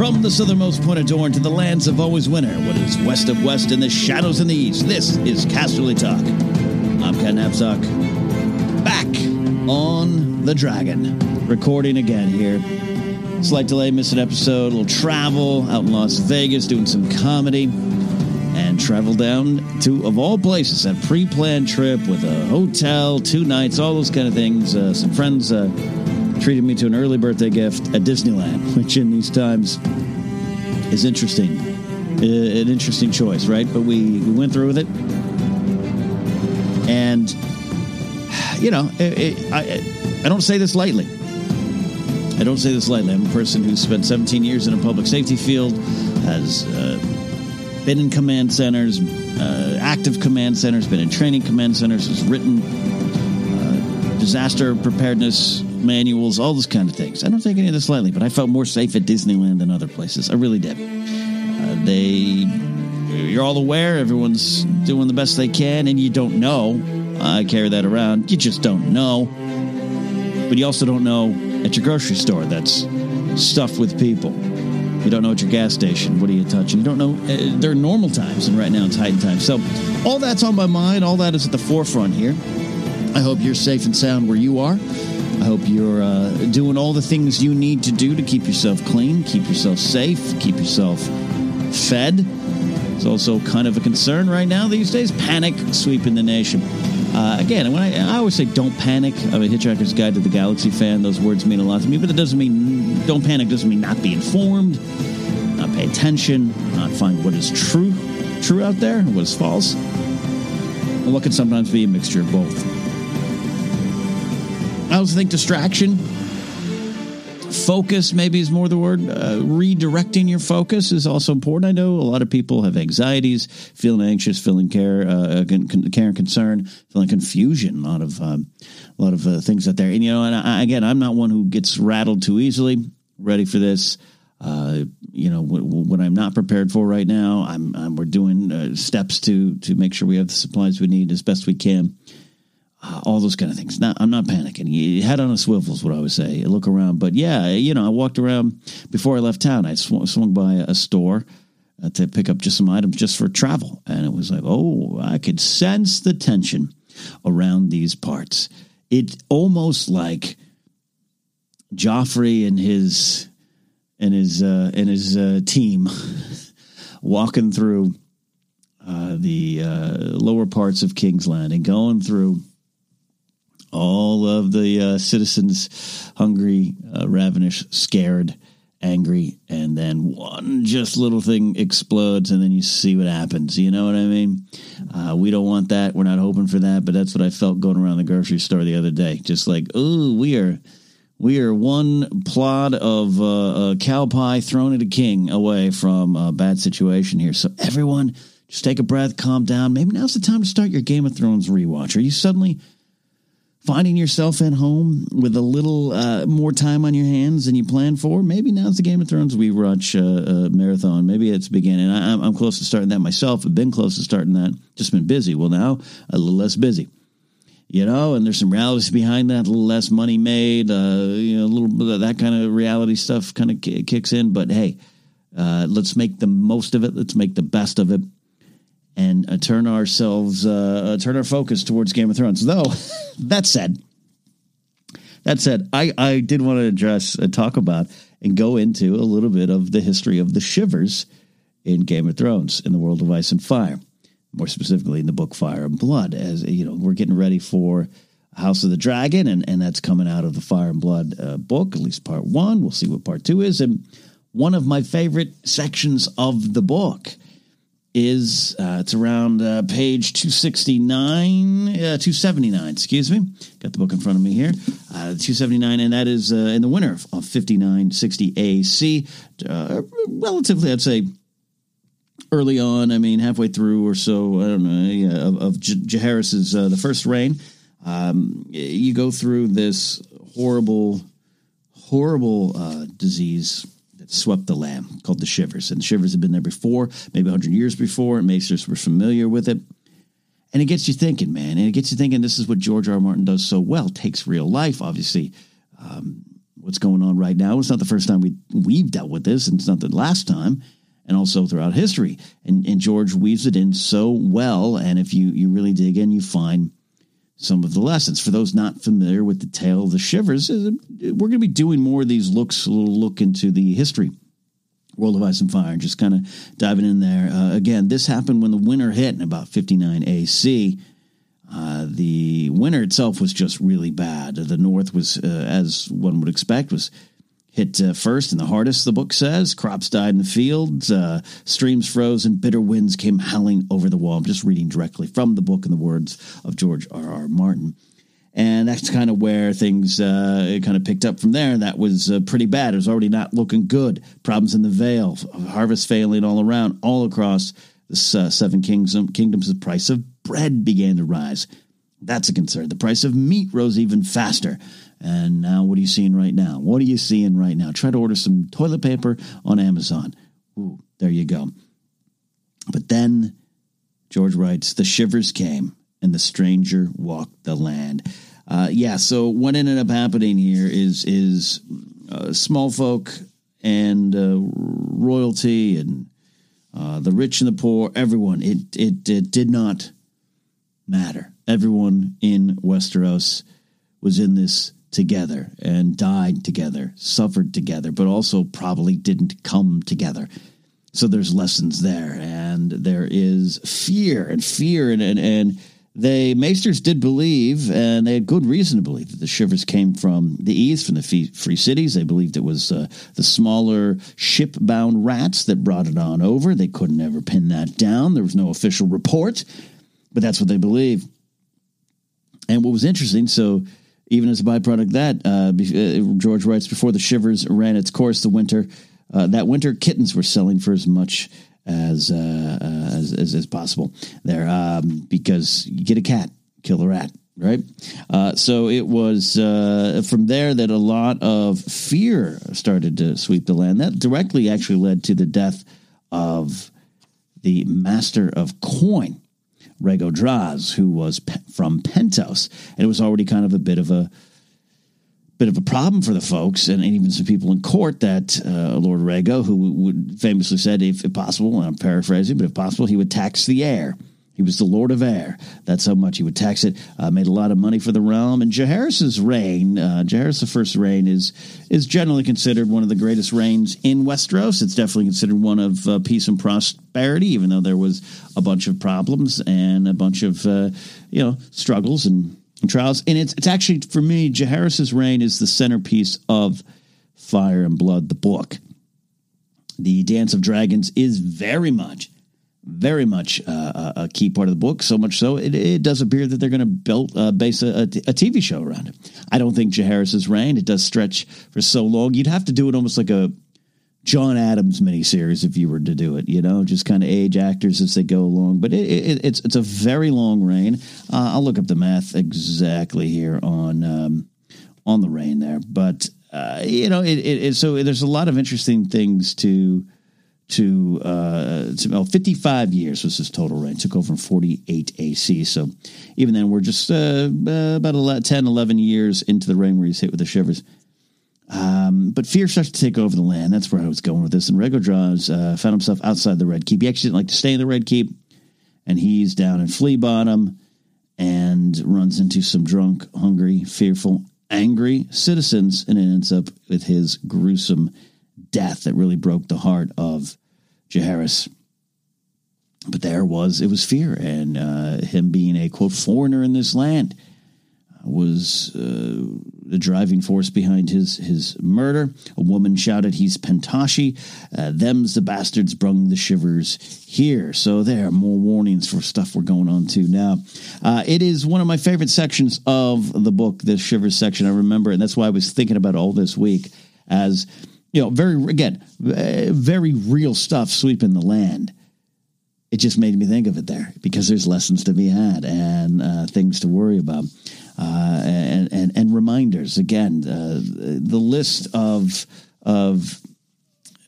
From the southernmost point of Dorne to the lands of always winter, what is west of west and the shadows in the east, this is Casterly Talk. I'm Ken Napzok, back on the Dragon, recording again here. Slight delay, missed an episode, a little travel out in Las Vegas, doing some comedy, and travel down to, of all places, a pre-planned trip with a hotel, two nights, all those kind of things. Uh, some friends uh, treated me to an early birthday gift at Disneyland, which in these times is interesting. An interesting choice, right? But we, we went through with it. And, you know, it, it, I, I don't say this lightly. I don't say this lightly. I'm a person who spent 17 years in a public safety field, has uh, been in command centers, uh, active command centers, been in training command centers, has written uh, disaster preparedness manuals, all those kind of things. I don't take any of this lightly, but I felt more safe at Disneyland than other places. I really did. Uh, they, you're all aware, everyone's doing the best they can, and you don't know. I carry that around. You just don't know. But you also don't know at your grocery store that's stuffed with people. You don't know at your gas station. What are you touching? You don't know. Uh, they're normal times, and right now it's heightened times. So, all that's on my mind. All that is at the forefront here. I hope you're safe and sound where you are. I hope you're uh, doing all the things you need to do to keep yourself clean, keep yourself safe, keep yourself fed. It's also kind of a concern right now these days. Panic sweeping the nation. Uh, again, when I, I always say don't panic, I'm a Hitchhiker's Guide to the Galaxy fan. Those words mean a lot to me, but it doesn't mean don't panic doesn't mean not be informed, not pay attention, not find what is true, true out there, what is false. Well, what can sometimes be a mixture of both. I also think distraction, focus maybe is more the word. Uh, redirecting your focus is also important. I know a lot of people have anxieties, feeling anxious, feeling care, uh, care and concern, feeling confusion. A lot of um, a lot of uh, things out there. And you know, and I, again, I'm not one who gets rattled too easily. Ready for this. Uh, you know what, I'm not prepared for right now. I'm, I'm we're doing uh, steps to to make sure we have the supplies we need as best we can uh, all those kind of things. Not, I'm not panicking. You head on a swivel is what I would say. Look around, but yeah, you know, I walked around before I left town. I sw- swung by a store uh, to pick up just some items just for travel, and it was like, oh, I could sense the tension around these parts. It almost like Joffrey and his and his uh, and his uh, team walking through uh, the uh, lower parts of King's Landing, going through all of the uh, citizens hungry, uh, ravenous, scared, angry, and then one just little thing explodes, and then you see what happens. You know what I mean? Uh, we don't want that. We're not hoping for that, but that's what I felt going around the grocery store the other day. Just like, ooh, we are. We are one plot of uh, cow pie thrown at a king away from a bad situation here. So everyone, just take a breath, calm down. Maybe now's the time to start your Game of Thrones rewatch. Are you suddenly finding yourself at home with a little uh, more time on your hands than you planned for, maybe now's the Game of Thrones we watch uh, uh, marathon. Maybe it's beginning. I, I'm close to starting that myself. I've been close to starting that. Just been busy. Well, now a little less busy. You know, and there's some realities behind that. A little less money made. Uh, you know, a little bit of that kind of reality stuff kind of k- kicks in. But hey, let's make the most of it. Let's make the best of it. And uh, turn ourselves, uh, uh, turn our focus towards Game of Thrones. Though, that said, that said, I, I did want to address, uh, talk about, and go into a little bit of the history of the shivers in Game of Thrones in the world of Ice and Fire, more specifically in the book Fire and Blood. As you know, we're getting ready for House of the Dragon, and, and that's coming out of the Fire and Blood uh, book, at least part one. We'll see what part two is. And one of my favorite sections of the book is uh, it's around uh, page 269 uh, 279 excuse me. Got the book in front of me here. Uh, 279 and that is uh, in the winter of 5960 ac uh, relatively i'd say early on i mean halfway through or so i don't know yeah, of, of J- Jaehaerys's the first reign. Um, you go through this horrible horrible disease swept the land called the Shivers. And the Shivers had been there before, maybe 100 years before, and Maesters were familiar with it. And it gets you thinking, man. And it gets you thinking this is what George R. R. Martin does so well. Takes real life, obviously. Um, what's going on right now. It's not the first time we, we've dealt with this, and it's not the last time, and also throughout history. And, and George weaves it in so well. And if you, you really dig in, you find some of the lessons. For those not familiar with the tale of the Shivers, uh, we're going to be doing more of these looks, a little look into the history. World of Ice and Fire, and just kind of diving in there. Uh, again, this happened when the winter hit in about 59 AC. Uh, the winter itself was just really bad. The North was, uh, as one would expect, was hit uh, first and the hardest, the book says. Crops died in the fields, uh, streams froze, and bitter winds came howling over the wall. I'm just reading directly from the book in the words of George R. R. Martin. And that's kind of where things uh, kind of picked up from there. That was uh, pretty bad. It was already not looking good. Problems in the Vale, harvest failing all around, all across the uh, seven kingdom, kingdoms. The price of bread began to rise. That's a concern. The price of meat rose even faster. And now, what are you seeing right now? What are you seeing right now? Try to order some toilet paper on Amazon. Ooh, there you go. But then George writes, The shivers came, and the stranger walked the land. Uh, yeah, so what ended up happening here is is uh, small folk and uh, royalty and uh, the rich and the poor, everyone. It, it it did not matter. Everyone in Westeros was in this together and died together, suffered together, but also probably didn't come together. So there's lessons there, and there is fear and fear, and and, and they Maesters did believe, and they had good reason to believe that the shivers came from the east, from the free cities. They believed it was uh, the smaller ship-bound rats that brought it on over. They couldn't ever pin that down. There was no official report, but that's what they believed. And what was interesting, so even as a byproduct that, uh, uh, George writes, before the shivers ran its course, the winter, uh, that winter kittens were selling for as much as uh, uh, as, as, as, possible there, um, because you get a cat, kill a rat, right? Uh, so it was from there that a lot of fear started to sweep the land. That directly actually led to the death of the master of coin Rego Draz, who was pe- from Pentos, and it was already kind of a bit of a bit of a problem for the folks, and even some people in court that uh, Lord Rego, who would famously said, if, if possible, and I'm paraphrasing, but if possible, he would tax the air. He was the Lord of Air. That's how much he would tax it. Uh, made a lot of money for the realm. And Jaehaerys's reign, uh, the first reign, is is generally considered one of the greatest reigns in Westeros. It's definitely considered one of uh, peace and prosperity, even though there was a bunch of problems and a bunch of uh, you know struggles and, and, trials. And it's it's actually for me, Jaehaerys's reign is the centerpiece of Fire and Blood, the book. The Dance of Dragons is very much very much uh, a key part of the book. So much so, it, it does appear that they're going to build uh, base a, TV show around it. I don't think Jaehaerys's reign it does stretch for so long. You'd have to do it almost like a John Adams miniseries if you were to do it. You know, just kind of age actors as they go along. But it, it, it's it's a very long reign. Uh, I'll look up the math exactly here on um, on the reign there. But uh, you know, it, so there's a lot of interesting things to to, uh, well, 55 years was his total reign. Took over from 48 AC. So even then, we're just uh, uh about 10, 11 years into the reign where he's hit with the shivers. Um, but fear starts to take over the land. That's where I was going with this. And Rego Draz uh, found himself outside the Red Keep. He actually didn't like to stay in the Red Keep. and he's down in Flea Bottom and runs into some drunk, hungry, fearful, angry citizens, and it ends up with his gruesome death that really broke the heart of Jaehaerys. But there was, it was fear, and uh, him being a quote foreigner in this land was uh, the driving force behind his his murder. A woman shouted, "He's Pentoshi." Uh, them's the bastards brung the shivers here. So there are more warnings for stuff we're going on to now. Uh, it is one of my favorite sections of the book, this shivers section. I remember, and that's why I was thinking about all this week as you know, very again, very real stuff sweeping the land it just made me think of it there because there's lessons to be had and uh, things to worry about uh, and, and, and reminders again uh, the list of of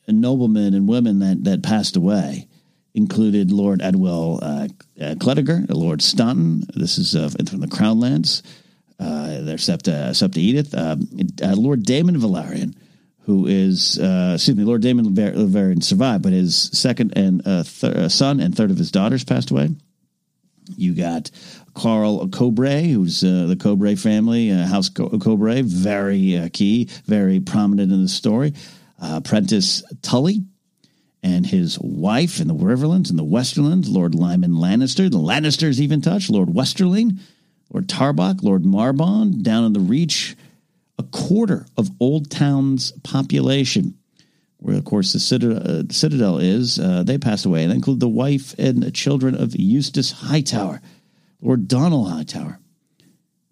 noblemen and women that that passed away included Lord Edwell uh, uh Lord Staunton. This is uh, from the Crown Lands. Uh, there's Septa, Septa Edith, um, uh, Lord Daemon Velaryon, who is, uh, excuse me, Lord Daemon Velaryon survived, but his second and uh, th- uh, son and third of his daughters passed away. You got Carl Corbray, who's uh, the Corbray family, uh, House Corbray, very uh, key, very prominent in the story. Prentys Tully and his wife in the Riverlands and the Westerlands, Lord Lyman Lannister. The Lannisters even touch, Lord Westerling, Lord Tarbeck, Lord Marbon, down in the Reach a quarter of Oldtown's population, where of course the Citadel, uh, Citadel is, uh, they passed away. And that include the wife and children of Eustace Hightower, Lord Donnel Hightower.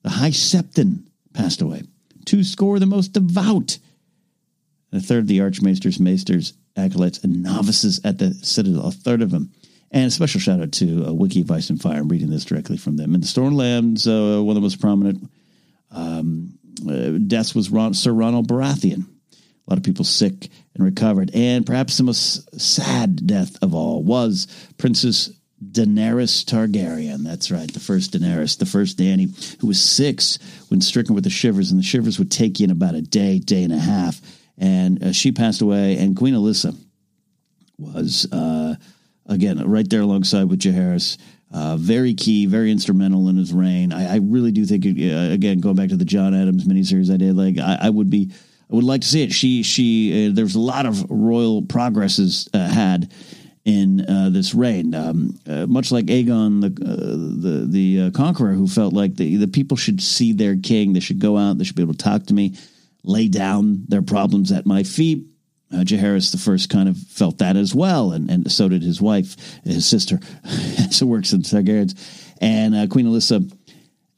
The High Septon passed away. Two score the most devout. And a third of the Archmaesters, Maesters, acolytes, and novices at the Citadel, a third of them. And a special shout out to uh, Wiki of Ice and Fire. I'm reading this directly from them. And the Stormlands, uh, one of the most prominent um, uh, deaths was Ron, Sir Ronald Baratheon. A lot of people sick and recovered. And perhaps the most sad death of all was Princess Daenerys Targaryen. That's right, the first Daenerys, the first Danny, who was six when stricken with the shivers, and the shivers would take you in about a day, day and a half. And uh, she passed away, and Queen Alyssa was, uh, again, right there alongside with Jaehaerys. Uh, very key, very instrumental in his reign. I, I really do think, uh, again, going back to the John Adams miniseries I did, like I, I would be, I would like to see it. She, she, uh, there's a lot of royal progresses uh, had in uh, this reign, um, uh, much like Aegon the the the Conqueror, who felt like the the people should see their king. They should go out. They should be able to talk to me, lay down their problems at my feet uh, the first kind of felt that as well, and, and so did his wife, his sister, so works in Targaryens, and uh, Queen Alyssa.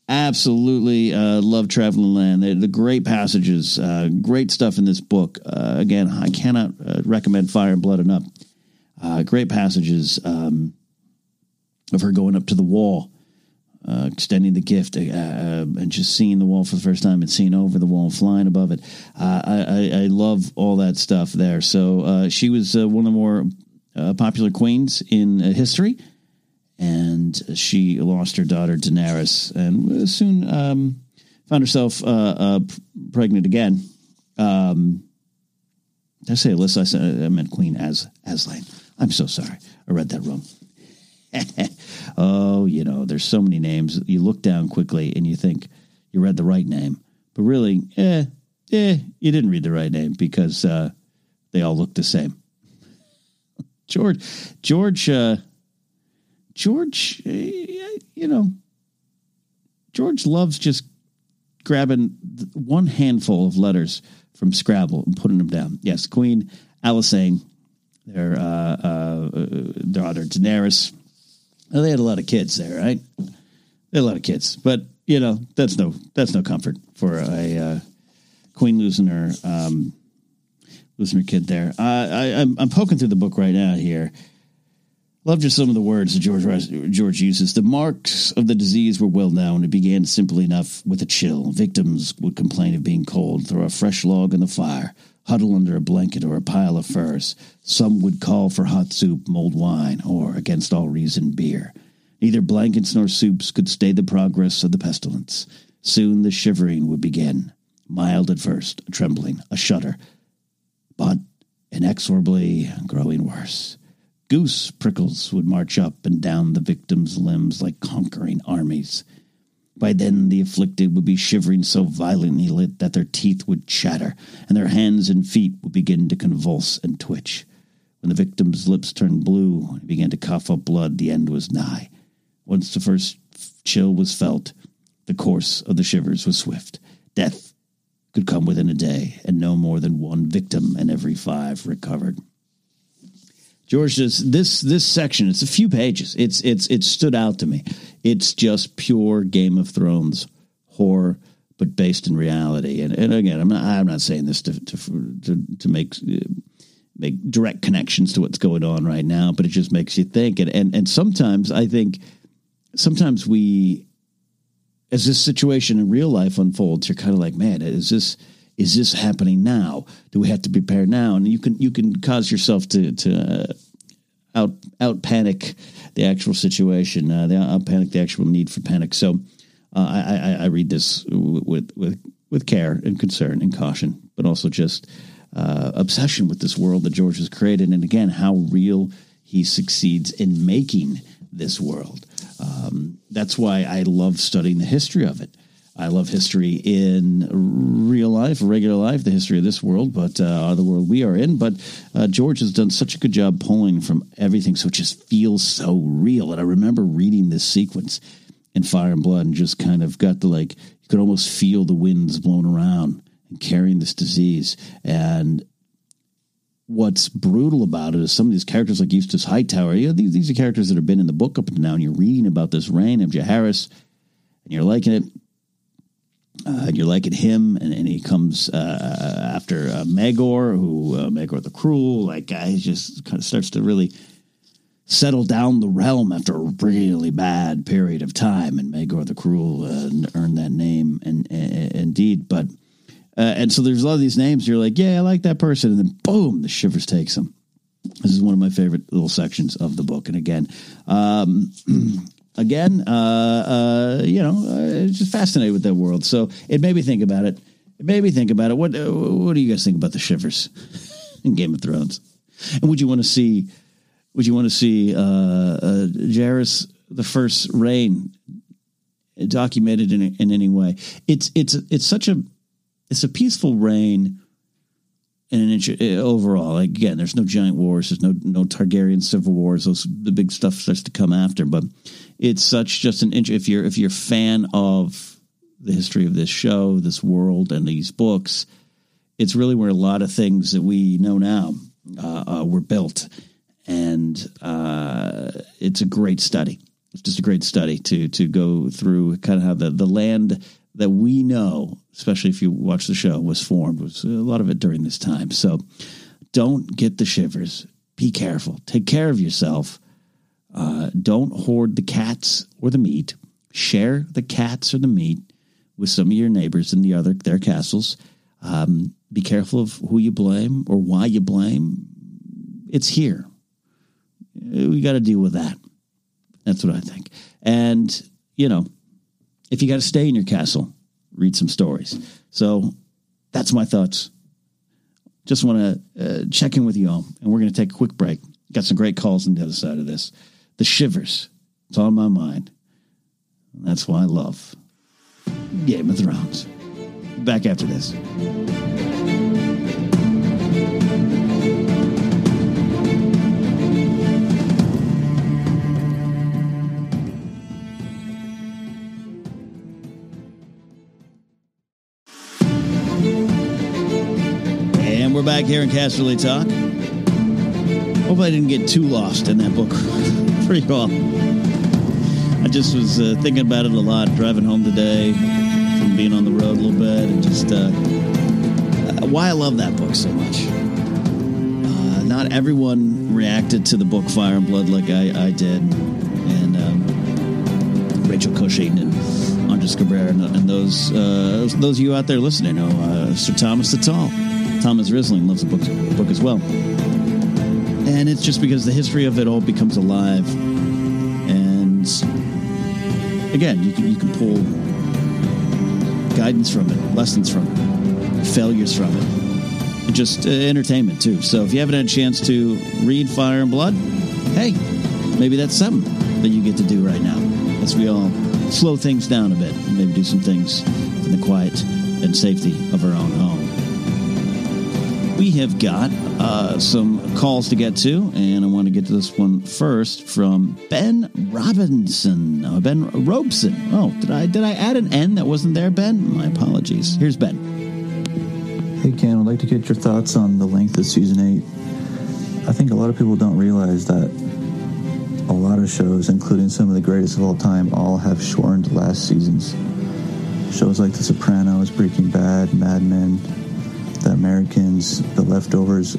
Absolutely uh, traveling land. The, the great passages, uh, great stuff in this book. Uh, again, I cannot uh, recommend Fire and Blood enough. Great passages um, of her going up to the wall uh, extending the gift uh, uh, and just seeing the wall for the first time and seeing over the wall flying above it. Uh, I, I, love all that stuff there. So uh, she was one of the more popular queens in history, and she lost her daughter Daenerys and soon um, found herself pregnant again. Um, did I say Alyssa? I, said, I meant Queen as Aslan. I'm so sorry. I read that wrong. oh, you know, there's so many names. You look down quickly and you think you read the right name, but really, eh, eh, you didn't read the right name because uh, they all look the same. George, George, uh, George, uh, you know, George loves just grabbing one handful of letters from Scrabble and putting them down. Yes, Queen Alysanne, their uh, uh, uh daughter Daenerys, well, they had a lot of kids there, right? They had a lot of kids, but you know that's no that's no comfort for a uh, queen losing her um, losing her kid there. Uh, I, I'm, I'm poking through the book right now here. Love just some of the words that George George uses. The marks of the disease were well known. It began simply enough with a chill. Victims would complain of being cold, throw a fresh log in the fire, huddle under a blanket or a pile of furs. Some would call for hot soup, mulled wine, or, against all reason, beer. Neither blankets nor soups could stay the progress of the pestilence. Soon the shivering would begin, mild at first, a trembling, a shudder, but inexorably growing worse. Goose prickles would march up and down the victim's limbs like conquering armies. By then, the afflicted would be shivering so violently that their teeth would chatter, and their hands and feet would begin to convulse and twitch. When the victim's lips turned blue and began to cough up blood, the end was nigh. Once the first chill was felt, the course of the shivers was swift. Death could come within a day, and no more than one victim in every five recovered. George, this this this section, it's a few pages. It's it's it stood out to me. It's just pure Game of Thrones horror, but based in reality. And, and again, I'm not I'm not saying this to to to, to make make direct connections to what's going on right now, but it just makes you think. And and and sometimes I think sometimes we, as this situation in real life unfolds, you're kind of like, man, is this is this happening now? Do we have to prepare now? And you can you can cause yourself to to uh, out out panic the actual situation, uh, out panic the actual need for panic. So uh, I, I, I read this with with with care and concern and caution, but also just uh, obsession with this world that George has created, and again how real he succeeds in making this world. Um, that's why I love studying the history of it. I love history in real life, regular life, the history of this world, but uh, the world we are in. But uh, George has done such a good job pulling from everything, so it just feels so real. And I remember reading this sequence in Fire and Blood, and just kind of got the like you could almost feel the winds blowing around and carrying this disease. And what's brutal about it is some of these characters like Eustace Hightower. You know, these, these are characters that have been in the book up until now, and you're reading about this reign of Jaehaerys, and you're liking it uh, you're liking him, and, and he comes uh, after uh, Maegor, who uh, Maegor the Cruel, like guy just kind of starts to really settle down the realm after a really bad period of time, and Maegor the Cruel uh, earned that name, and, and indeed, but uh, and so there's a lot of these names. You're like, yeah, I like that person, and then boom, the shivers takes them. This is one of my favorite little sections of the book, and again, um, again, uh, uh, you know, uh, just fascinated with that world. So it made me think about it. It made me think about it. What uh, What do you guys think about the shivers in Game of Thrones? And would you want to see? Would you want to see uh, uh, Jaehaerys the first reign documented in in any way? It's it's it's such a it's a peaceful reign in an inch uh, overall. Again, there's no giant wars. There's no no Targaryen civil wars. Those the big stuff starts to come after. But it's such just an inch. If you're if you're a fan of the history of this show, this world, and these books, it's really where a lot of things that we know now uh, uh, were built, and uh, it's a great study. It's just a great study to to go through kind of how the the land that we know, especially if you watch the show, was formed. Was a lot of it during this time. So don't get the shivers. Be careful. Take care of yourself. Uh, don't hoard the cats or the meat. Share the cats or the meat with some of your neighbors in the other their castles. Um, be careful of who you blame or why you blame. It's here. We got to deal with that. That's what I think. And you know, if you got to stay in your castle, read some stories. So that's my thoughts. Just want to uh, check in with you all, and we're going to take a quick break. Got some great calls on the other side of this. The shivers. It's on my mind. And that's why I love Game of Thrones. Back after this. And we're back here in Casterly Talk. Hope I didn't get too lost in that book for cool. I just was uh, thinking about it a lot driving home today from being on the road a little bit and just uh, uh, why I love that book so much. Uh, not everyone reacted to the book Fire and Blood like I, I did. And um, Rachel Cushing and Andres Cabrera and, and those, uh, those of you out there listening know uh, Sir Thomas the Tall. Thomas Risling loves the book, book as well and it's just because the history of it all becomes alive. And again you can you can pull guidance from it lessons from it failures from it and just uh, entertainment too. So if you haven't had a chance to read fire and blood hey, maybe that's something that you get to do right now. As we all slow things down a bit and maybe do some things in the quiet and safety of our own home. We have got uh, some calls to get to, and I want to get to this one first from Ben Robinson. Oh, ben Robeson. Oh, did I did I add an N that wasn't there, Ben? My apologies. Here's Ben. Hey Ken, I'd like to get your thoughts on the length of season eight. I think a lot of people don't realize that a lot of shows, including some of the greatest of all time, all have shortened last seasons. Shows like The Sopranos, Breaking Bad, Mad Men, The Americans, The Leftovers,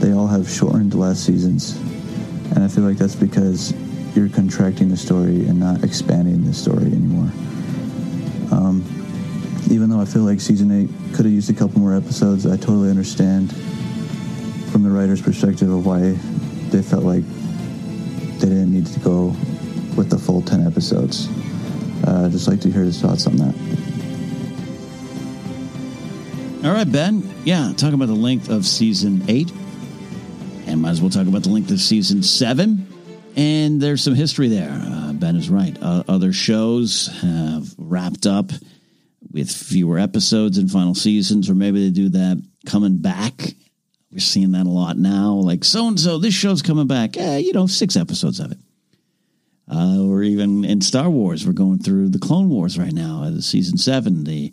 they all have shortened last seasons. And I feel like that's because you're contracting the story and not expanding the story anymore. Um, even though I feel like season eight could have used a couple more episodes, I totally understand from the writer's perspective of why they felt like they didn't need to go with the full 10 episodes. Uh, just like to hear his thoughts on that. All right, Ben. Yeah, talking about the length of season eight. And might as well talk about the length of season seven. And there's some history there. Uh, ben is right. Uh, other shows have wrapped up with fewer episodes in final seasons, or maybe they do that coming back. We're seeing that a lot now. Like so and so, this show's coming back. Eh, you know, six episodes of it. Uh, or even in Star Wars, we're going through the Clone Wars right now, uh, season seven, the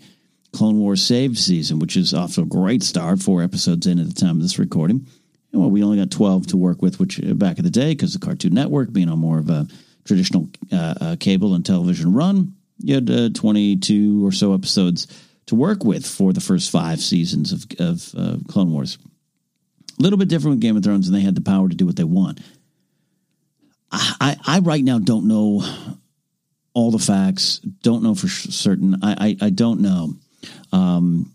Clone Wars Saved season, which is off to a great start. Four episodes in at the time of this recording. Well, we only got twelve to work with, which uh, back in the day, because the Cartoon Network being on more of a traditional uh, uh, cable and television run, you had uh, twenty-two or so episodes to work with for the first five seasons of, of uh, Clone Wars. A little bit different with Game of Thrones, and they had the power to do what they want. I, I, I right now don't know all the facts. Don't know for certain. I, I, I don't know. Um,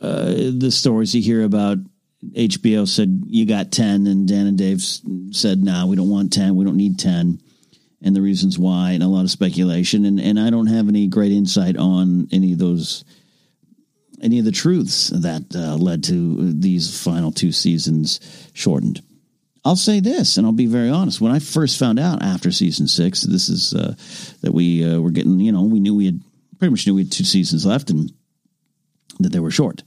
uh, the stories you hear about HBO said you got 10 and Dan and Dave said, no, nah, we don't want 10. We don't need 10 and the reasons why and a lot of speculation. And, and I don't have any great insight on any of those, any of the truths that uh, led to these final two seasons shortened. I'll say this, and I'll be very honest. When I first found out after season six, this is uh, that we uh, were getting, you know, we knew we had pretty much knew we had two seasons left and that they were short.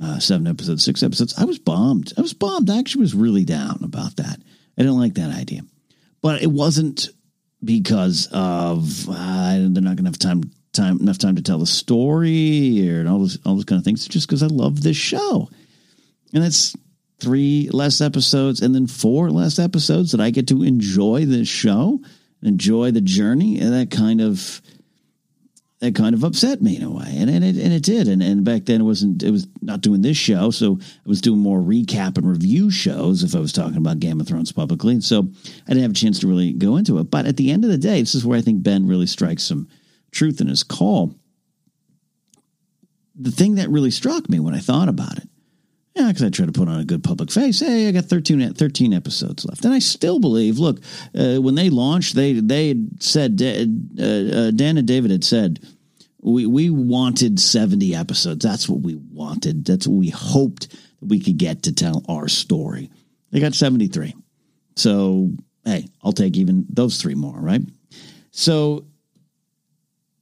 Uh, seven episodes, six episodes. I was bummed. I was bummed. I actually was really down about that. I didn't like that idea. But it wasn't because of uh, they're not going to have time time enough time to tell the story or all those all those kind of things. It's just because I love this show, and it's three less episodes and then four less episodes that I get to enjoy this show, enjoy the journey, and that kind of that kind of upset me in a way, and and it, and it did. And and back then it wasn't it was not doing this show, so I was doing more recap and review shows if I was talking about Game of Thrones publicly. And so I didn't have a chance to really go into it. But at the end of the day, this is where I think Ben really strikes some truth in his call. The thing that really struck me when I thought about it yeah, because I try to put on a good public face. Hey, I got 13, 13 episodes left, and I still believe. Look, uh, when they launched, they they said uh, uh, Dan and David had said we we wanted seventy episodes. That's what we wanted. That's what we hoped we could get to tell our story. They got seventy three. So hey, I'll take even those three more. Right. So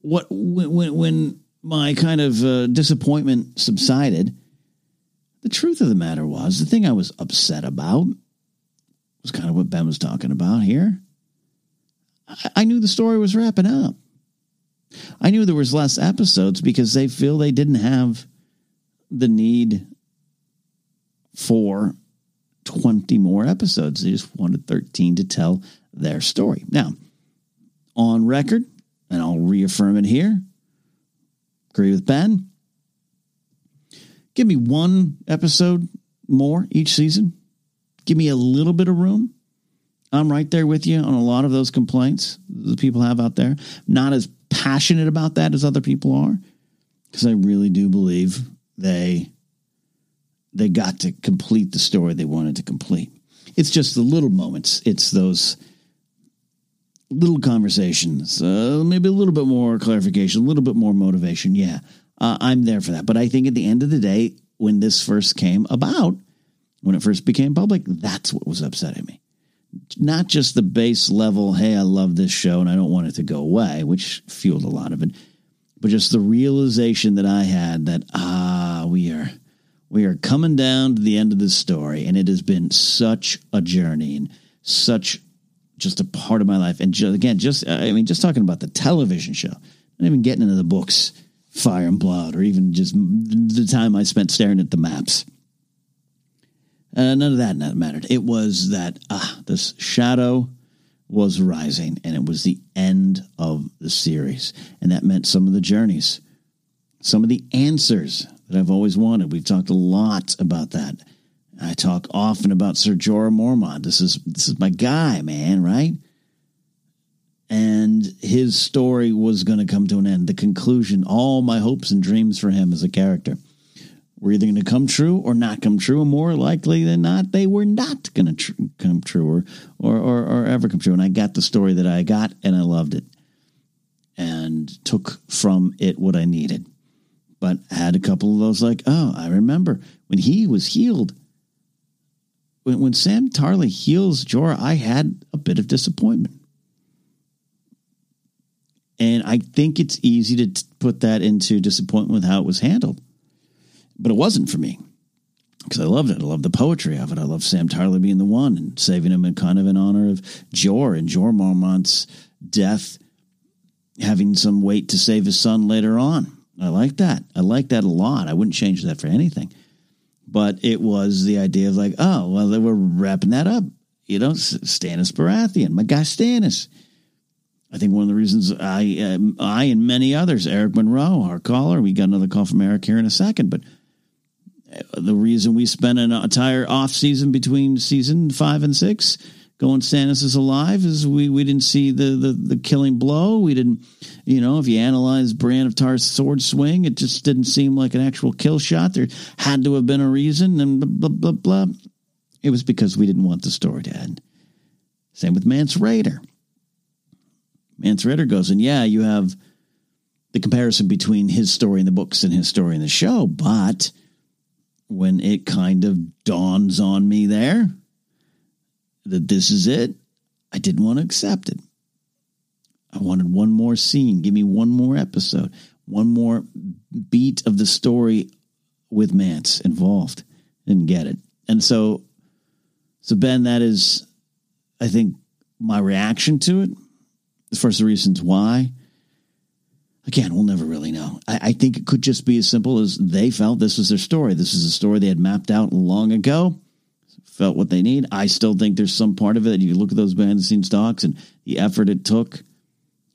what when when my kind of uh, disappointment subsided the truth of the matter was, the thing I was upset about was kind of what Ben was talking about here. I, I knew the story was wrapping up. I knew there was less episodes because they feel they didn't have the need for 20 more episodes. They just wanted 13 to tell their story. Now, on record, and I'll reaffirm it here, agree with Ben, Give me one episode more each season. Give me a little bit of room. I'm right there with you on a lot of those complaints the people have out there. Not as passionate about that as other people are, because I really do believe they they got to complete the story they wanted to complete. It's just the little moments. It's those little conversations, uh, maybe a little bit more clarification, a little bit more motivation. Yeah, uh, I'm there for that. But I think at the end of the day, when this first came about, when it first became public, that's what was upsetting me. Not just the base level, hey, I love this show and I don't want it to go away, which fueled a lot of it, but just the realization that I had that, ah, we are. We are coming down to the end of this story, and it has been such a journey and such just a part of my life. And just, again, just I mean, just talking about the television show, not even getting into the books, Fire and Blood, or even just the time I spent staring at the maps. Uh, none of that mattered. It was that ah, this shadow was rising, and it was the end of the series, and that meant some of the journeys, some of the answers that I've always wanted. We've talked a lot about that. I talk often about Sir Jorah Mormont. This is this is my guy, man, right? And his story was going to come to an end. The conclusion, all my hopes and dreams for him as a character were either going to come true or not come true. And more likely than not, they were not going to tr- come true or, or, or, or ever come true. And I got the story that I got and I loved it and took from it what I needed. But I had a couple of those like, oh, I remember when he was healed. When, when Sam Tarly heals Jorah, I had a bit of disappointment. And I think it's easy to t- put that into disappointment with how it was handled but it wasn't for me because I loved it. I loved the poetry of it. I loved Sam Tarly being the one and saving him in kind of in honor of Jeor and Jeor Mormont's death, having some weight to save his son later on. I like that. I like that a lot. I wouldn't change that for anything. But it was the idea of like, oh, well, they were wrapping that up. You know, Stannis Baratheon, my guy Stannis. I think one of the reasons I, uh, I and many others, Eric Monroe, our caller, we got another call from Eric here in a second, but the reason we spent an entire off season between season five and six going Stannis is alive is we, we didn't see the, the, the killing blow. We didn't, you know, if you analyze Brienne of Tarth's sword swing, it just didn't seem like an actual kill shot. There had to have been a reason and blah, blah, blah, blah. It was because we didn't want the story to end. Same with Mance Rayder. Mance Rayder goes, and yeah, you have the comparison between his story in the books and his story in the show, but – when it kind of dawns on me there that this is it, I didn't want to accept it. I wanted one more scene. Give me one more episode, one more beat of the story with Mance involved. Didn't get it. And so, so Ben, that is, I think, my reaction to it. As far as the reasons why, Again, we'll never really know. I, I, think it could just be as simple as they felt this was their story. This is a story they had mapped out long ago, felt what they need. I still think there's some part of it. You look at those behind the scenes docs and the effort it took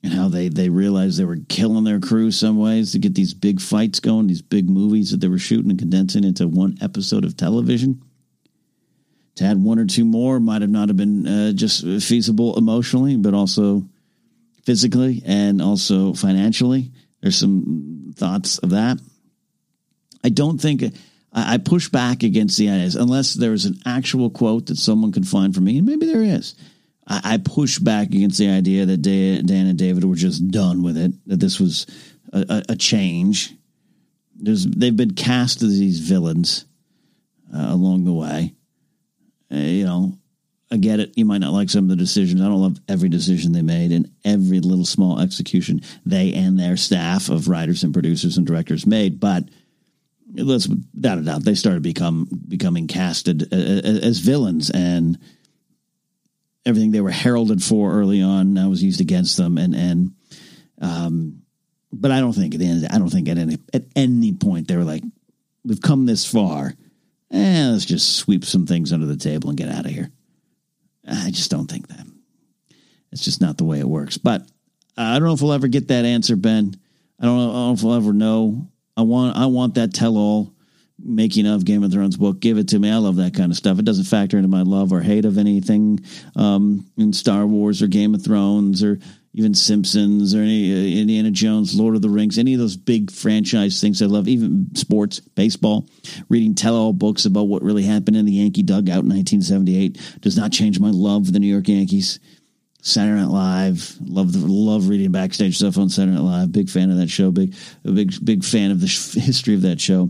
and how they, they realized they were killing their crew some ways to get these big fights going, these big movies that they were shooting and condensing into one episode of television. To add one or two more might have not have been uh, just feasible emotionally, but also physically and also financially. There's some thoughts of that. I don't think I push back against the ideas unless there is an actual quote that someone can find for me, and maybe there is. I push back against the idea that Dan and David were just done with it, that this was a, a change. There's, they've been cast as these villains uh, along the way. Uh, you know, I get it. You might not like some of the decisions. I don't love every decision they made and every little small execution they and their staff of writers and producers and directors made. But let's without a doubt, they started become becoming casted as villains, and everything they were heralded for early on now was used against them. And and um, but I don't think at the end, I don't think at any at any point they were like, "We've come this far." Eh, let's just sweep some things under the table and get out of here. I just don't think that. It's just not the way it works. But I don't know if we'll ever get that answer, Ben. I don't know, I don't know if we'll ever know. I want I want that tell all making of Game of Thrones book. Give it to me. I love that kind of stuff. It doesn't factor into my love or hate of anything um, in Star Wars or Game of Thrones or even Simpsons or any uh, Indiana Jones, Lord of the Rings, any of those big franchise things I love, even sports, baseball, reading tell all books about what really happened in the Yankee dugout in 1978 does not change my love for the New York Yankees. Saturday Night Live, love the, love reading backstage stuff on Saturday Night Live. Big fan of that show. Big, big, big fan of the history of that show.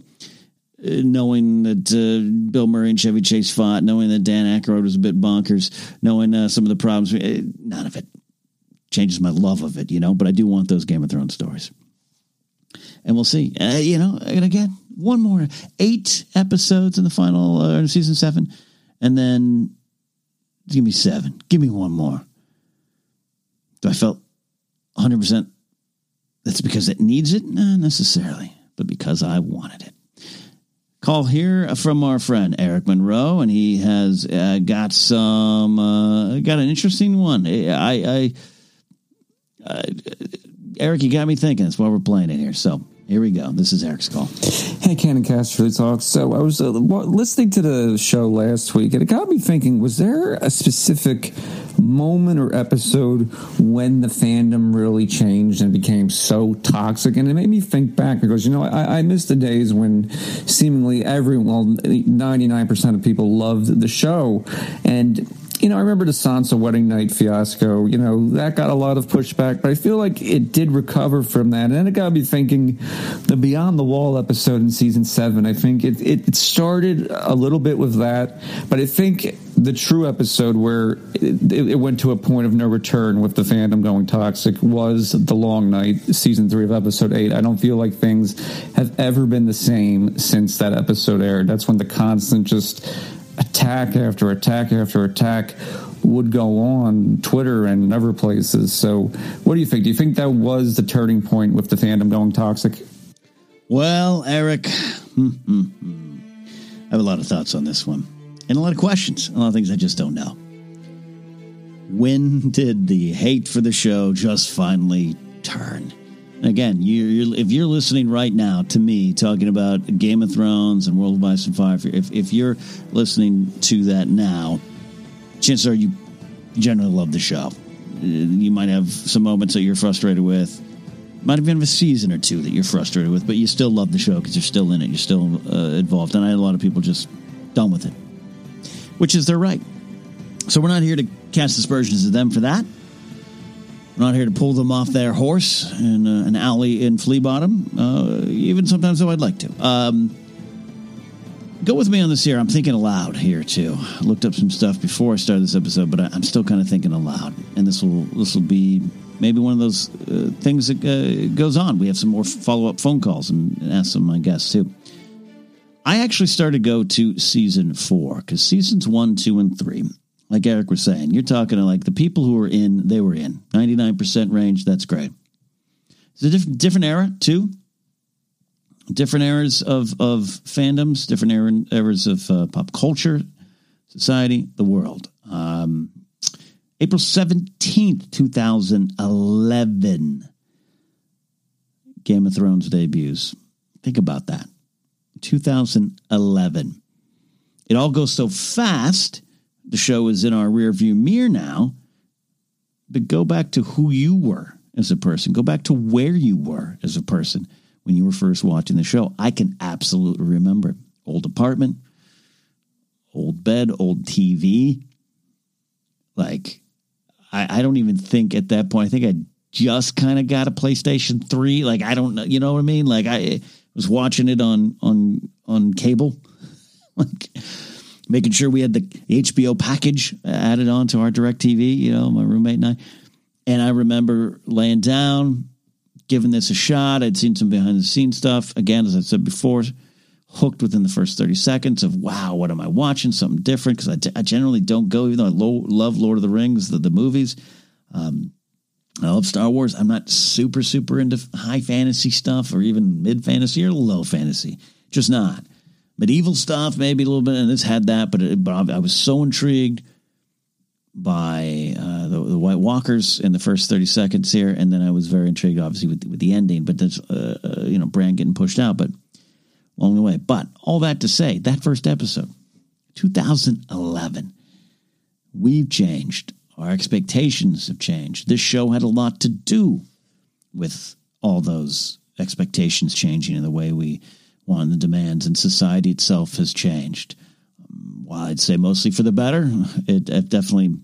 uh, knowing that uh, Bill Murray and Chevy Chase fought, knowing that Dan Aykroyd was a bit bonkers, knowing uh, some of the problems. Uh, none of it changes my love of it, you know. But I do want those Game of Thrones stories, and we'll see. Uh, you know, and again, one more eight episodes in the final uh, season seven, and then give me seven. Give me one more. Do I felt 100 percent that's because it needs it? Not necessarily, but because I wanted it. Call here from our friend Eric Monroe, and he has uh, got some uh, got an interesting one. I, I uh, Eric, you got me thinking. That's why we're playing it here. So here we go. This is Eric's call. Hey, Cannon Cast Food Talk. So I was uh, listening to the show last week, and it got me thinking: Was there a specific moment or episode when the fandom really changed and became so toxic? And it made me think back because you know I, I miss the days when seemingly everyone, well, ninety nine percent of people loved the show, and you know, I remember the Sansa wedding night fiasco. You know, that got a lot of pushback, but I feel like it did recover from that. And then it got me thinking the Beyond the Wall episode in season seven. I think it, it started a little bit with that, but I think the true episode where it, it, went to a point of no return with the fandom going toxic was the long night season three of episode eight i don't feel like things have ever been the same since that episode aired that's when the constant just attack after attack after attack would go on Twitter and other places. So, what do you think? Do you think that was the turning point with the fandom going toxic? Well, Eric, hmm, hmm, hmm. I have a lot of thoughts on this one and a lot of questions, a lot of things I just don't know. When did the hate for the show just finally turn? Again, you, you're, if you're listening right now to me talking about Game of Thrones and World of Ice and Fire, if, if you're listening to that now, chances are you generally love the show. Uh, you might have some moments that you're frustrated with. Might have a season or two that you're frustrated with, but you still love the show because you're still in it. You're still uh, involved. And I had a lot of people just done with it, which is their right. So we're not here to cast aspersions at them for that. Not here to pull them off their horse in uh, an alley in Flea Bottom, uh, even sometimes though I'd like to. Um, go with me on this here. I'm thinking aloud here too. I looked up some stuff before I started this episode, but I, am still kind of thinking aloud, and this will this will be maybe one of those uh, things that uh, goes on. We have some more follow up phone calls and ask some of my guests too. I actually started to go to season four because seasons one, two, and three like Eric was saying, you're talking to like the people who were in, they were in 99% range. That's great. It's a different, different era too. Different eras of, of fandoms, different era, eras of uh, pop culture, society, the world. Um, April 17th, 2011. Game of Thrones debuts. Think about that. 2011. It all goes so fast the show is in our rearview mirror now. But go back to who you were as a person. Go back to where you were as a person when you were first watching the show. I can absolutely remember old apartment, old bed, old TV. Like, I, I don't even think at that point, I think I just kind of got a PlayStation 3. Like, I don't know, you know what I mean? Like, I was watching it on, on, on cable. like, making sure we had the HBO package added on to our DirecTV, you know, my roommate and I. And I remember laying down, giving this a shot. I'd seen some behind the scenes stuff. Again, as I said before, hooked within the first 30 seconds of, wow, what am I watching? Something different. Because I, t- I generally don't go, even though I lo- love Lord of the Rings, the, the movies. Um, I love Star Wars. I'm not super, super into high fantasy stuff or even mid fantasy or low fantasy. Just not medieval stuff, maybe a little bit, and this had that, but it, but I was so intrigued by uh, the, the, White Walkers in the first thirty seconds here, and then I was very intrigued, obviously, with with the ending. But there's uh, uh, you know Bran getting pushed out, but along the way. But all that to say, that first episode, 2011, we've changed. Our expectations have changed. This show had a lot to do with all those expectations changing in the way we one, the demands and society itself has changed. While I'd say mostly for the better, it, it definitely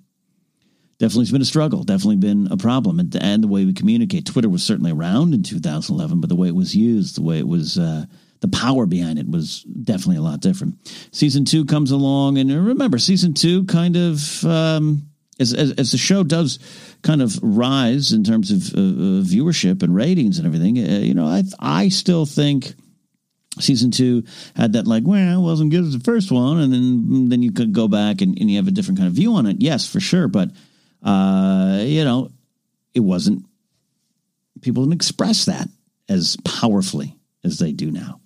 definitely has been a struggle, definitely been a problem. And, and, the way we communicate, Twitter was certainly around in 2011, but the way it was used, the way it was uh, the power behind it was definitely a lot different. Season two comes along, and remember, season two kind of um, as, as, as the show does kind of rise in terms of uh viewership and ratings and everything. Uh, you know, I I still think season two had that like well it wasn't good as the first one and then then you could go back and, and you have a different kind of view on it yes for sure but uh you know it wasn't people didn't express that as powerfully as they do now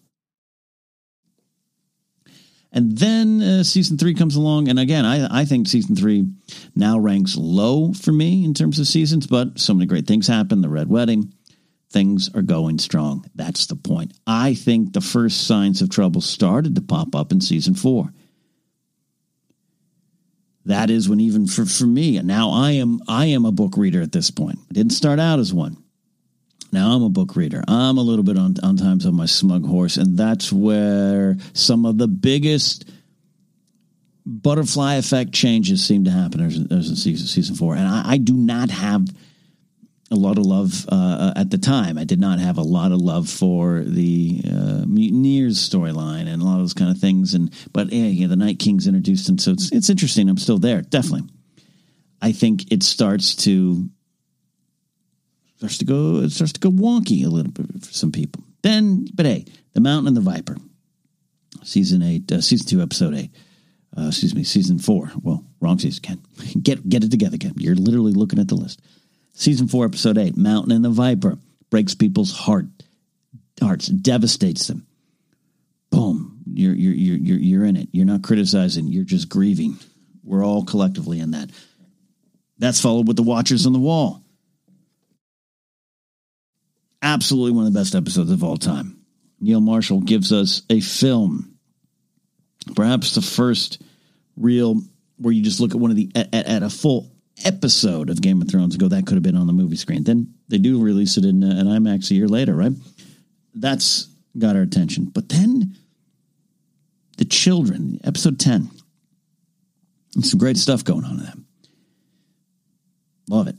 and then uh, season three comes along, and again, I, I think season three now ranks low for me in terms of seasons. But so many great things happen. The Red Wedding, things are going strong. That's the point. I think the first signs of trouble started to pop up in season four. That is when even for, for me, and now I am I am a book reader at this point. I didn't start out as one. Now I'm a book reader. I'm a little bit on, on times on my smug horse, and that's where some of the biggest butterfly effect changes seem to happen as, as in season, season four. And I, I, do not have a lot of love uh, at the time. I did not have a lot of love for the uh, Mutineers storyline and a lot of those kind of things. And but yeah, yeah, the Night King's introduced, and so it's it's interesting. I'm still there, definitely. I think it starts to starts to go it starts to go wonky a little bit for some people. Then, but hey, the Mountain and the Viper, season eight, uh, season two, episode eight. Uh, excuse me, season four. Well, wrong season. Ken, get get it together, Ken. You're literally looking at the list. Season four, episode eight. Mountain and the Viper breaks people's heart, hearts, devastates them. Boom. You're you're you're you're you're in it. You're not criticizing. You're just grieving. We're all collectively in that. That's followed with the Watchers on the Wall absolutely one of the best episodes of all time. Neil Marshall gives us a film, perhaps the first real where you just look at one of the at, at a full episode of Game of Thrones and go, that could have been on the movie screen. Then they do release it in uh, an IMAX a year later, right? That's got our attention. But then the children, episode 10. Some great stuff going on in that. Love it.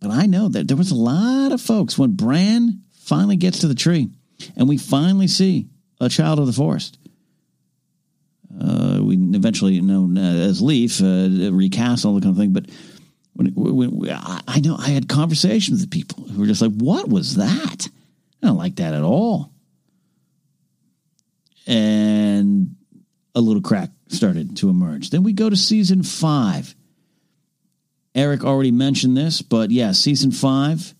But I know that there was a lot of folks when Bran finally gets to the tree and we finally see a child of the forest. Uh, we eventually known as Leaf, uh, recast all the kind of thing. But when, when, I know I had conversations with people who were just like, "What was that? I don't like that at all." And a little crack started to emerge. Then we go to season five, Eric already mentioned this, but yeah, season five.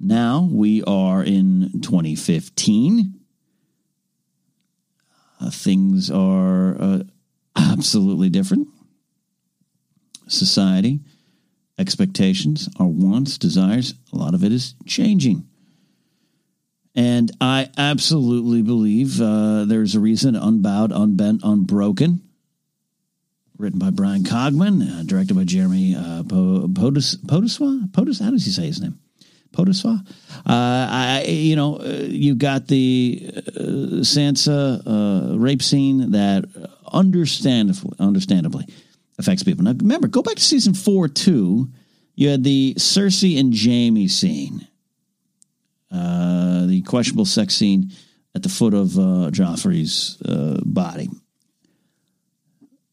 Now we are in 2015. Uh, things are uh, absolutely different. Society, expectations, our wants, desires, a lot of it is changing. And I absolutely believe uh, there's a reason Unbowed, Unbent, Unbroken written by Bryan Cogman, uh, directed by Jeremy uh, Podeswa. Podeswa? How does he say his name? Podeswa. Uh, I, you know, uh, you got the uh, Sansa uh, rape scene that understandably, understandably affects people. Now, remember, go back to season four too. You had the Cersei and Jaime scene, uh, the questionable sex scene at the foot of uh, Joffrey's uh, body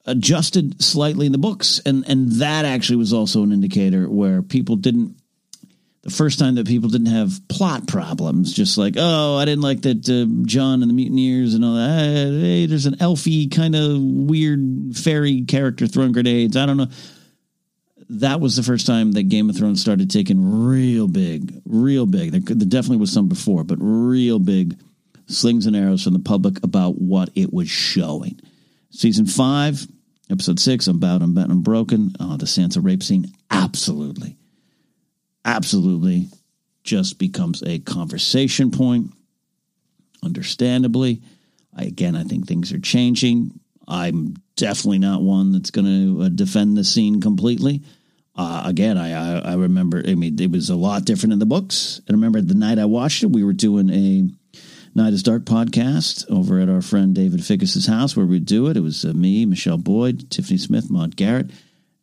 adjusted slightly in the books, and and that actually was also an indicator where people didn't. The first time that people didn't have plot problems, just like oh, I didn't like that uh, Jon and the Mutineers and all that. Hey, there's an elfy kind of weird fairy character throwing grenades. I don't know. That was the first time that Game of Thrones started taking real big, real big. There, there definitely was some before, but real big slings and arrows from the public about what it was showing. Season five, Episode six, Unbowed, Unbent, Unbroken. Oh, the Sansa rape scene. Absolutely. Absolutely just becomes a conversation point. Understandably. I, again, I think things are changing. I'm definitely not one that's going to uh, defend the scene completely. Uh, again, I, I, I remember. I mean, it was a lot different in the books. I remember the night I watched it, we were doing a Night is Dark podcast over at our friend David Fickus's house where we do it. It was uh, me, Michelle Boyd, Tiffany Smith, Maude Garrett,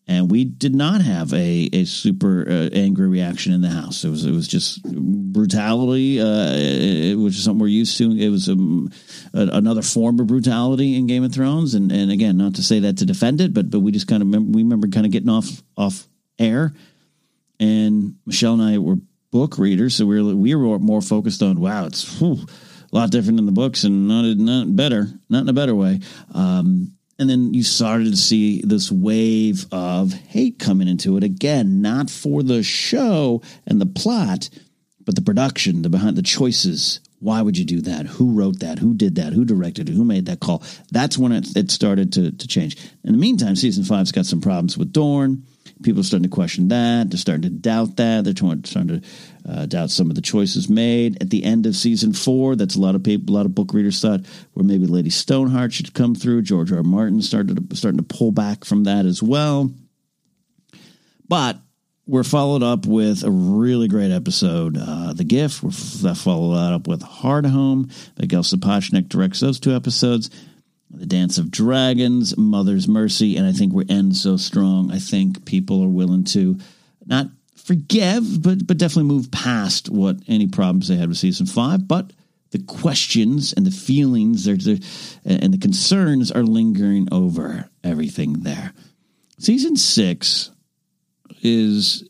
and we did not have a a super uh, angry reaction in the house. It was it was just brutality, uh, which is something we're used to. It was um, a, another form of brutality in Game of Thrones, and and again, not to say that to defend it, but but we just kind of remember, we remember kind of getting off off air, and Michelle and I were book readers, so we were we were more focused on wow, it's whew, a lot different in the books and not not better, not in a better way. Um, and then you started to see this wave of hate coming into it again, not for the show and the plot, but the production, the behind the choices. Why would you do that? Who wrote that? Who did that? Who directed it? Who made that call? That's when it, it started to, to change. In the meantime, season five's got some problems with Dorne. People are starting to question that. They're starting to doubt that. They're starting to uh, doubt some of the choices made at the end of season four. That's a lot of people, a lot of book readers thought where maybe Lady Stoneheart should come through. George R. R. Martin started starting to pull back from that as well. But we're followed up with a really great episode, uh, The Gift. We're that followed up with Hardhome. Miguel Sapochnik directs those two episodes. The Dance of Dragons, Mother's Mercy, and I think we end so strong. I think people are willing to not forgive, but but definitely move past what any problems they had with season five. But the questions and the feelings and the concerns are lingering over everything there. Season six is,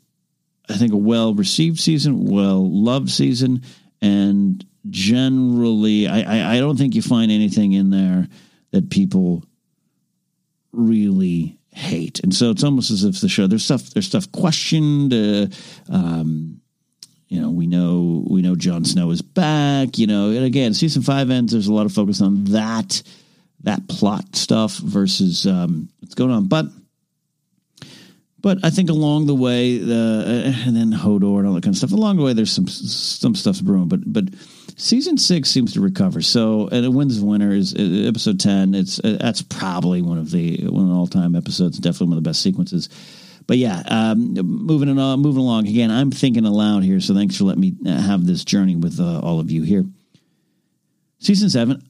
I think, a well received season, well loved season, and generally, I, I, I don't think you find anything in there that people really hate. And so it's almost as if the show there's stuff there's stuff questioned. Uh, um, you know, we know we know Jon Snow is back. You know, and again, season five ends. There's a lot of focus on that that plot stuff versus um, what's going on, but. But I think along the way, uh, and then Hodor and all that kind of stuff. Along the way, there's some some stuff's brewing. But but season six seems to recover. So, and it wins the winner is uh, episode ten. It's uh, that's probably one of the one of all time episodes. Definitely one of the best sequences. But yeah, um, moving on, moving along again. I'm thinking aloud here, so thanks for letting me uh, have this journey with uh, all of you here. Season seven,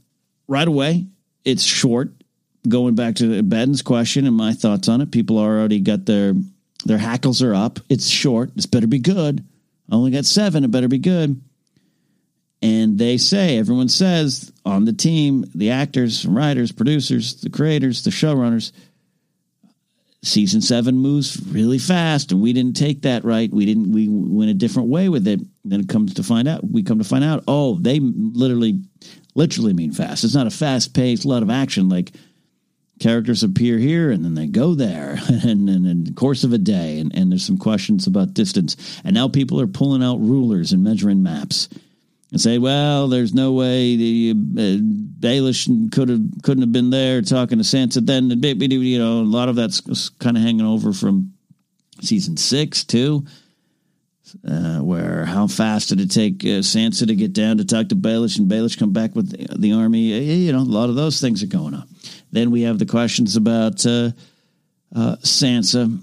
right away. It's short. Going back to Ben's question and my thoughts on it, people already got their their hackles are up. It's short. This better be good. I only got seven. It better be good. And they say, everyone says on the team, the actors, writers, producers, the creators, the showrunners, season seven moves really fast, and we didn't take that right. We didn't. We went a different way with it. Then it comes to find out, we come to find out, oh, they literally, literally mean fast. It's not a fast paced, lot of action like characters appear here and then they go there and, and in the course of a day and, and there's some questions about distance and now people are pulling out rulers and measuring maps and say, well, there's no way the uh, Baelish could have couldn't have been there talking to Sansa then. You know, a lot of that's kind of hanging over from season six too. Uh, where how fast did it take uh, Sansa to get down to talk to Baelish and Baelish come back with the, the, army? You know, a lot of those things are going on. Then we have the questions about uh, uh Sansa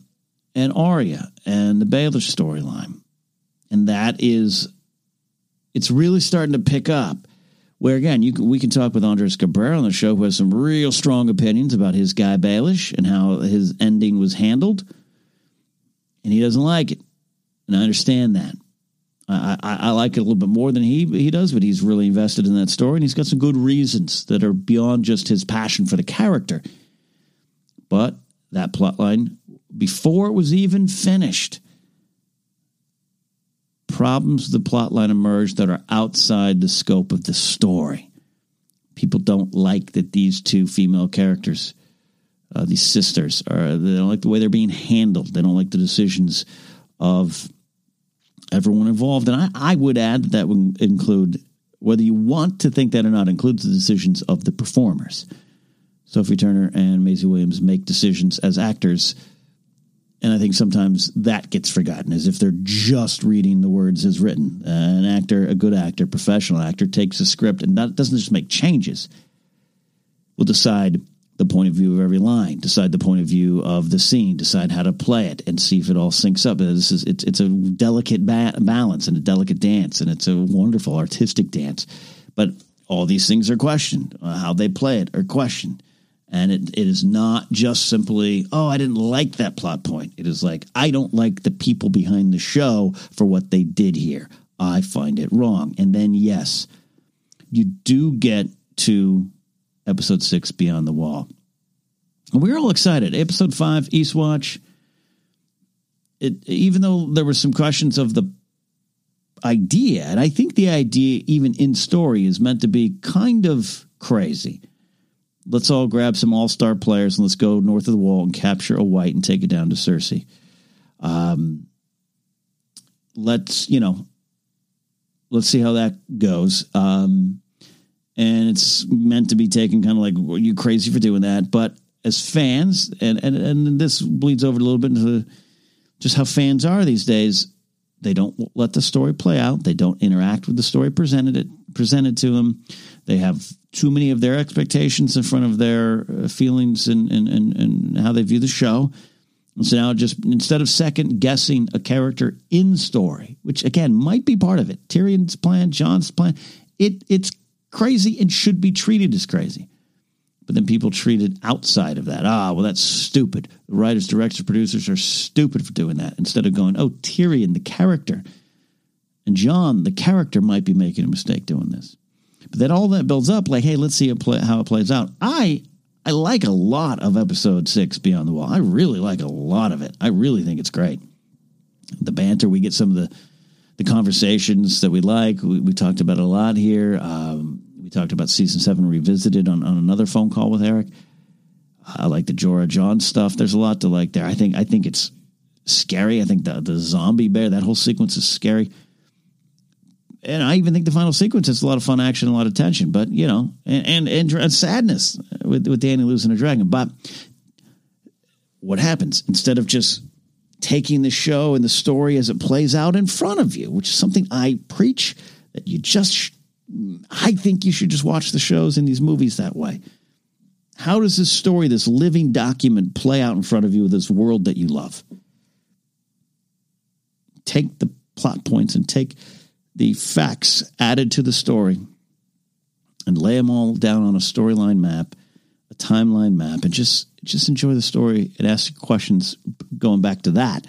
and Arya and the Baelish storyline, and that is it's really starting to pick up. Where again, you can, we can talk with Andres Cabrera on the show, who has some real strong opinions about his guy Baelish and how his ending was handled, and he doesn't like it, and I understand that. I, I, I, like it a little bit more than he he does, but he's really invested in that story, and he's got some good reasons that are beyond just his passion for the character. But that plotline, before it was even finished, problems with the plotline emerge that are outside the scope of the story. People don't like that these two female characters, uh, these sisters, are they don't like the way they're being handled. They don't like the decisions of everyone involved. And I, I would add that that would include whether you want to think that or not, includes the decisions of the performers. Sophie Turner and Maisie Williams make decisions as actors and I think sometimes that gets forgotten as if they're just reading the words as written. Uh, an actor, a good actor, professional actor, takes a script and that doesn't just make changes. Will decide the point of view of every line, decide the point of view of the scene, decide how to play it, and see if it all syncs up. This is it's it's a delicate ba- balance and a delicate dance, and it's a wonderful artistic dance. But all these things are questioned. Uh, how they play it are questioned And it, it is not just simply, oh, I didn't like that plot point. It is like, I don't like the people behind the show for what they did here. I find it wrong. And then, yes, you do get to episode six, Beyond the Wall. And we are all excited. Episode five, Eastwatch. It, even though there were some questions of the idea, and I think the idea, even in story, is meant to be kind of crazy. Let's all grab some all star players and let's go north of the wall and capture a white and take it down to Cersei. Um, let's, you know, let's see how that goes. Um, and it's meant to be taken kind of like, well, you crazy for doing that. But as fans, and, and, and this bleeds over a little bit into just how fans are these days, they don't let the story play out. They don't interact with the story presented it presented to them. They have too many of their expectations in front of their uh, feelings and, and, and, and how they view the show. And so now, just instead of second guessing a character in story, which again might be part of it, Tyrion's plan, Jon's plan, it it's crazy and should be treated as crazy. But then people treat it outside of that. Ah, well, that's stupid. The writers, directors, producers are stupid for doing that. Instead of going, oh, Tyrion, the character, and Jon, the character, might be making a mistake doing this. But then all that builds up, like, hey, let's see play, how it plays out. I I like a lot of episode six, Beyond the Wall. I really like a lot of it. I really think it's great. The banter, we get some of the the conversations that we like. We, we talked about a lot here. Um, we talked about season seven revisited on, on another phone call with Eric. I like the Jorah Jon stuff. There's a lot to like there. I think I think it's scary. I think the the zombie bear that whole sequence is scary. And I even think the final sequence has a lot of fun action, a lot of tension. But you know, and and, and, sadness with with Dany losing a dragon. But what happens instead of just taking the show and the story as it plays out in front of you, which is something I preach that you just I think you should just watch the shows and these movies that way. How does this story, this living document, play out in front of you this world that you love? Take the plot points and take the facts added to the story and lay them all down on a storyline map, a timeline map, and just just enjoy the story and ask questions going back to that.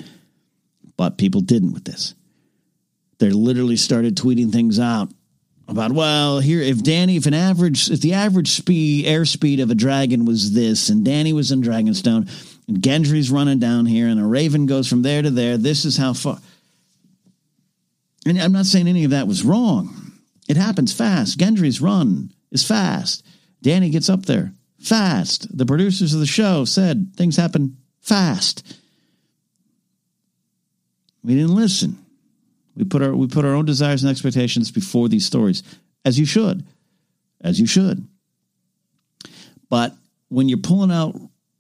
But people didn't with this. They literally started tweeting things out about well here if Dany if an average if the average speed airspeed of a dragon was this and Dany was in Dragonstone and Gendry's running down here and a raven goes from there to there this is how far. And I'm not saying any of that was wrong. It happens fast. Gendry's run is fast. Dany gets up there fast. The producers of the show said things happen fast. We didn't listen we put our we put our own desires and expectations before these stories, as you should, as you should. But when you're pulling out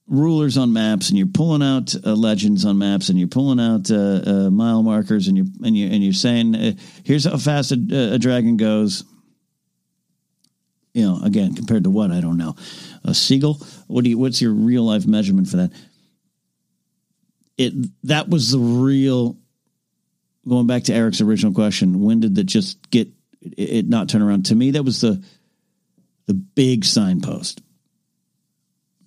rulers on maps and you're pulling out uh, legends on maps and you're pulling out uh, uh, mile markers and you and you and you're saying uh, here's how fast a, a, dragon goes. You know, again, compared to what I don't know, a seagull. What do you? What's your real life measurement for that? It that was the real going back to Eric's original question, when did that just get it, not turn around? To me, that was the the big signpost.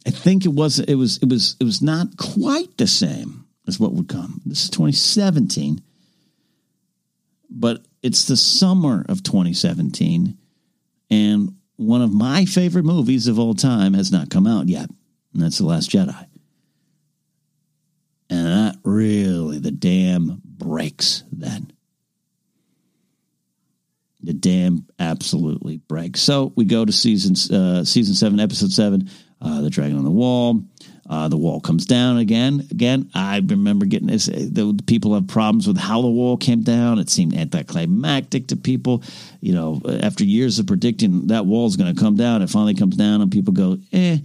I think it was it was it was it was not quite the same as what would come. This is 2017, but it's the summer of 2017, and one of my favorite movies of all time has not come out yet, and that's The Last Jedi. And that really, the dam breaks then. The dam absolutely breaks. So we go to season uh, season seven, episode seven, uh, the dragon on the wall. Uh, the wall comes down again. Again, I remember getting this. The people have problems with how the wall came down. It seemed anticlimactic to people. You know, after years of predicting that wall is going to come down, it finally comes down, and people go, "Eh,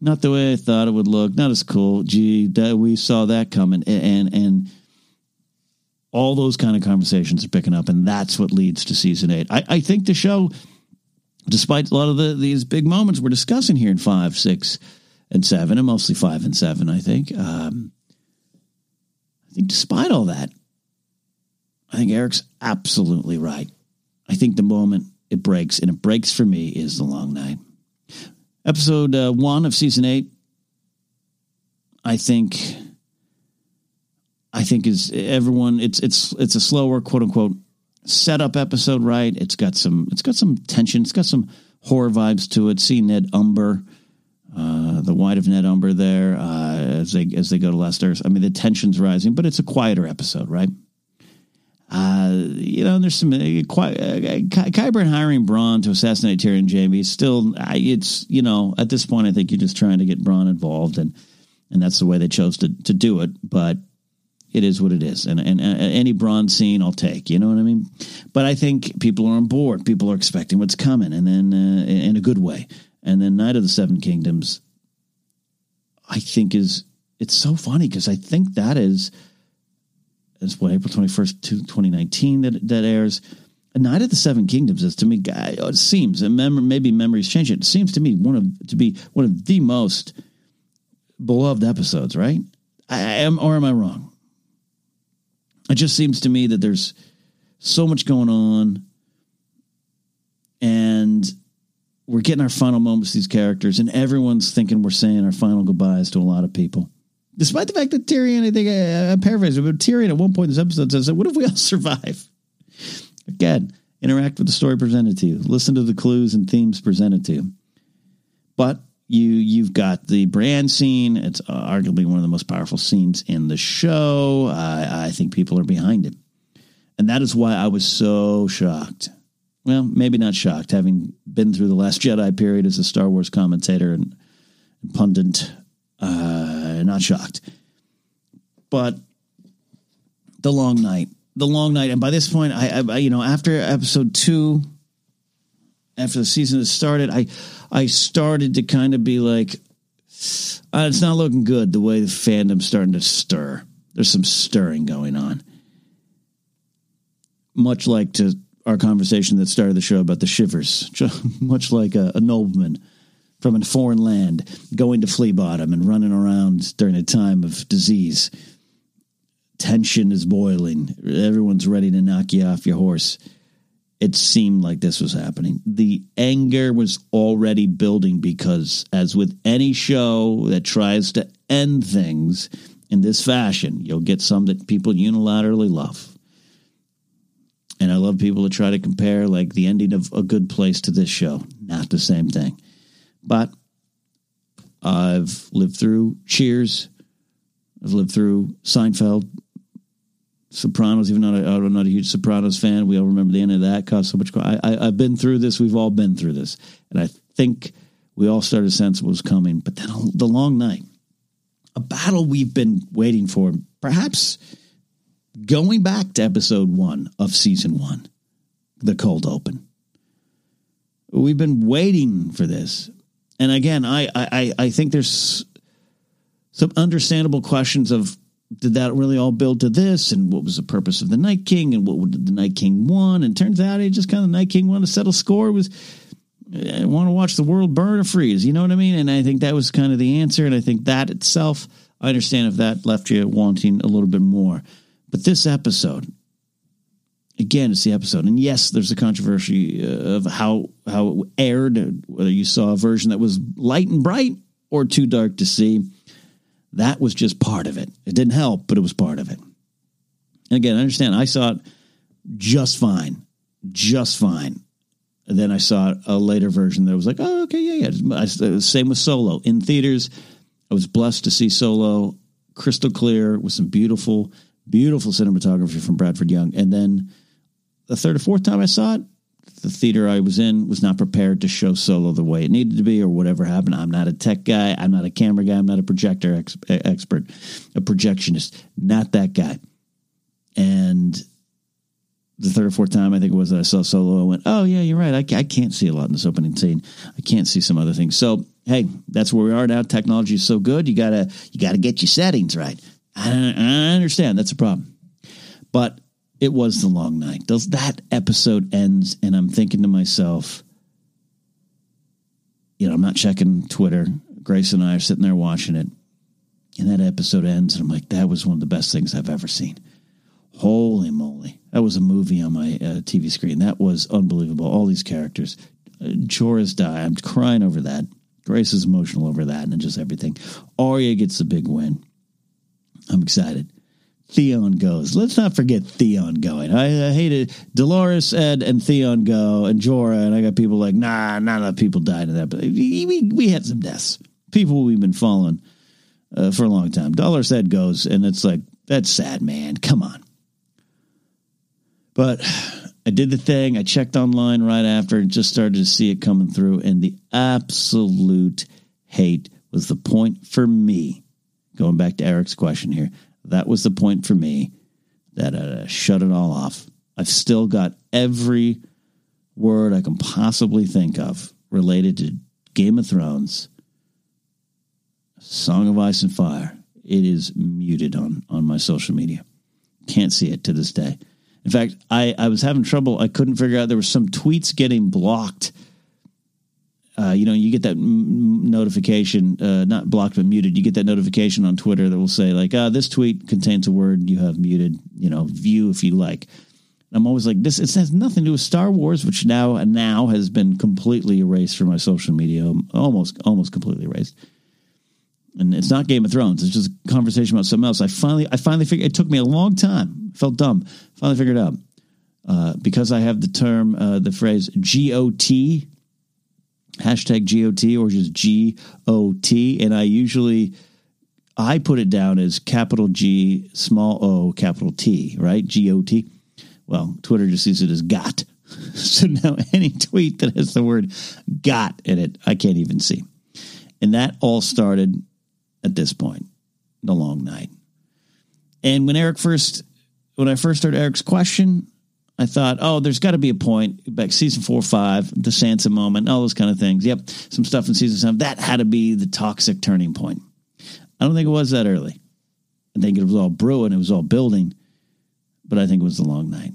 not the way I thought it would look. Not as cool. Gee, that, we saw that coming." And and all those kind of conversations are picking up, and that's what leads to season eight. I, I think the show, despite a lot of the, these big moments we're discussing here in five, six, and seven, and mostly five and seven, I think. Um, I think despite all that, I think Eric's absolutely right. I think the moment it breaks, and it breaks for me, is the long night. Episode uh, one of season eight, I think. I think is everyone. It's it's it's a slower quote unquote setup episode, right? It's got some it's got some tension. It's got some horror vibes to it. See Ned Umber, uh, the white of Ned Umber there uh, as they as they go to Lester. I mean, the tension's rising, but it's a quieter episode, right? Uh, you know, there's some uh, quite, uh, Qyburn hiring Bronn to assassinate Tyrion Jaime. Still, it's you know, at this point, I think you're just trying to get Bronn involved, and and that's the way they chose to to do it. But it is what it is, and and, and any Bronn's scene I'll take. You know what I mean? But I think people are on board. People are expecting what's coming, and then uh, in a good way. And then Knight of the Seven Kingdoms, I think is it's so funny because I think that is it's what April twenty first, twenty nineteen that that airs. Knight of the Seven Kingdoms is to me, it seems, and mem- maybe memories change. It seems to me one of to be one of the most beloved episodes. Right? I am, or am I wrong? It just seems to me that there's so much going on, and we're getting our final moments these characters, and everyone's thinking we're saying our final goodbyes to a lot of people. Despite the fact that Tyrion, I think I, I but Tyrion at one point in this episode says, "What if we all survive?" Again, interact with the story presented to you. Listen to the clues and themes presented to you. But you you've got the brand scene. It's uh, arguably one of the most powerful scenes in the show. I, I think people are behind it, and that is why I was so shocked. Well, maybe not shocked, having been through the Last Jedi period as a Star Wars commentator and pundit. Uh, not shocked. But the long night, the long night, and by this point, I, I you know, after episode two, after the season has started, I I started to kind of be like, uh, it's not looking good the way the fandom's starting to stir. There's some stirring going on. Much like to our conversation that started the show about the shivers, much like a, a nobleman from a foreign land going to flea bottom and running around during a time of disease. Tension is boiling. Everyone's ready to knock you off your horse. It seemed like this was happening. The anger was already building because, as with any show that tries to end things in this fashion, you'll get some that people unilaterally love. And I love people that try to compare like the ending of A Good Place to this show. Not the same thing. But I've lived through Cheers. I've lived through Seinfeld, Sopranos. Even though I'm not a huge Sopranos fan, we all remember the end of that. Cost so much. I, I, I've been through this. We've all been through this, and I think we all started sense what was coming. But then the long night, a battle we've been waiting for, perhaps going back to episode one of season one, the cold open. We've been waiting for this. And again, I, I, I think there's some understandable questions of did that really all build to this? And what was the purpose of the Night King? And what did the Night King want? And turns out he just kind of Night King wanted to settle score was I want to watch the world burn or freeze. You know what I mean? And I think that was kind of the answer. And I think that itself, I understand if that left you wanting a little bit more. But this episode, again, it's the episode. And yes, there's a controversy uh, of how how it aired, whether you saw a version that was light and bright or too dark to see. That was just part of it. It didn't help, but it was part of it. And again, I understand. I saw it just fine, just fine. And then I saw a later version that was like, oh, okay, yeah, yeah. Uh, same with Solo in theaters. I was blessed to see Solo crystal clear with some beautiful, beautiful cinematography from Bradford Young. And then the third or fourth time I saw it, the theater I was in was not prepared to show Solo the way it needed to be or whatever happened. I'm not a tech guy. I'm not a camera guy. I'm not a projector ex- expert, a projectionist. Not that guy. And the third or fourth time I think it was that I saw Solo, I went, oh, yeah, you're right. I, I can't see a lot in this opening scene. I can't see some other things. So, hey, that's where we are now. Technology is so good. You got to you got to get your settings right. I, I understand. That's a problem. But it was the long night. Does that episode ends, and I'm thinking to myself, you know, I'm not checking Twitter. Grace and I are sitting there watching it, and that episode ends, and I'm like, that was one of the best things I've ever seen. Holy moly, that was a movie on my uh, TV screen. That was unbelievable. All these characters, uh, Jorah's die. I'm crying over that. Grace is emotional over that and just everything. Arya gets the big win. I'm excited. Theon goes. Let's not forget Theon going. I, I hated Dolorous, Edd, and Theon go, and Jorah, and I got people like, nah, not enough people died in that. But we, we, had some deaths. People we've been following uh, for a long time. Dolorous Edd goes, and it's like, that's sad, man. Come on. But I did the thing. I checked online right after and just started to see it coming through. And the absolute hate was the point for me. Going back to Eric's question here, that was the point for me that uh, shut it all off. I've still got every word I can possibly think of related to Game of Thrones, Song of Ice and Fire. It is muted on on my social media. Can't see it to this day. In fact, I, I was having trouble. I couldn't figure out there were some tweets getting blocked. Uh, you know, you get that m- notification, uh, not blocked but muted. You get that notification on Twitter that will say like, uh, "This tweet contains a word you have muted." You know, view if you like. I'm always like, this. It has nothing to do with Star Wars, which now now has been completely erased from my social media, almost almost completely erased. And it's not Game of Thrones. It's just a conversation about something else. I finally I finally figured. It took me a long time. Felt dumb. Finally figured it out. Uh, because I have the term, uh, the phrase GOT, hashtag GOT, or just GOT, and I usually I put it down as capital G, small O, capital T, right? GOT. Well, Twitter just sees it as got. so now any tweet that has the word got in it, I can't even see. And that all started at this point, the long night. And when Eric first, when I first heard Eric's question, I thought, oh, there's got to be a point back season four, five, the Sansa moment, all those kind of things. Yep, some stuff in season seven that had to be the toxic turning point. I don't think it was that early. I think it was all brewing, it was all building, but I think it was the long night.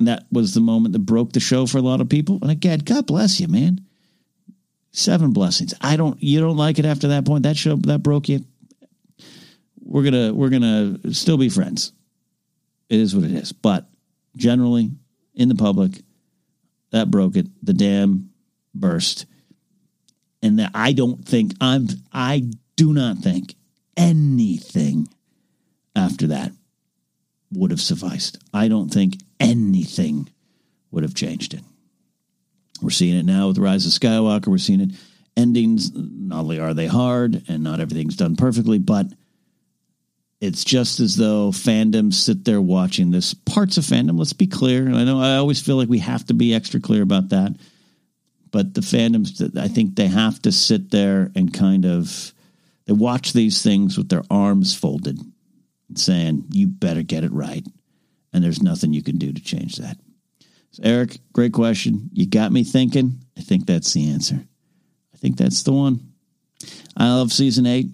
And that was the moment that broke the show for a lot of people. And again, God bless you, man. Seven blessings. I don't. You don't like it after that point. That show that broke you. We're gonna we're gonna still be friends. It is what it is. But generally, in the public, that broke it. The dam burst, and that I don't think I'm. I do not think anything after that would have sufficed. I don't think anything would have changed it. We're seeing it now with the Rise of Skywalker. We're seeing it. Endings, not only are they hard and not everything's done perfectly, but it's just as though fandoms sit there watching this. Parts of fandom, let's be clear. And I know I always feel like we have to be extra clear about that. But the fandoms, I think they have to sit there and kind of they watch these things with their arms folded, saying, "You better get it right," and there's nothing you can do to change that. So Eric, great question. You got me thinking. I think that's the answer. I think that's the one. I love season eight.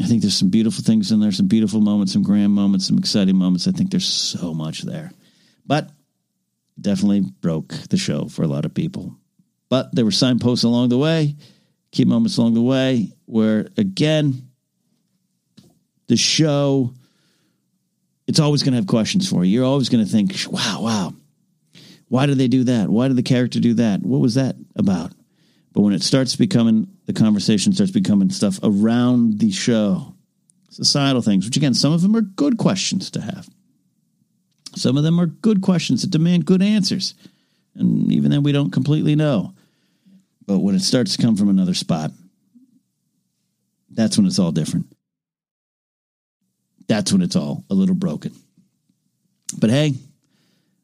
I think there's some beautiful things in there, some beautiful moments, some grand moments, some exciting moments. I think there's so much there. But definitely broke the show for a lot of people. But there were signposts along the way, key moments along the way, where again, the show, it's always going to have questions for you. You're always going to think, wow, wow, why did they do that? Why did the character do that? What was that about? But when it starts becoming, the conversation starts becoming stuff around the show, societal things, which again, some of them are good questions to have. Some of them are good questions that demand good answers. And even then, we don't completely know. But when it starts to come from another spot, that's when it's all different. That's when it's all a little broken. But hey,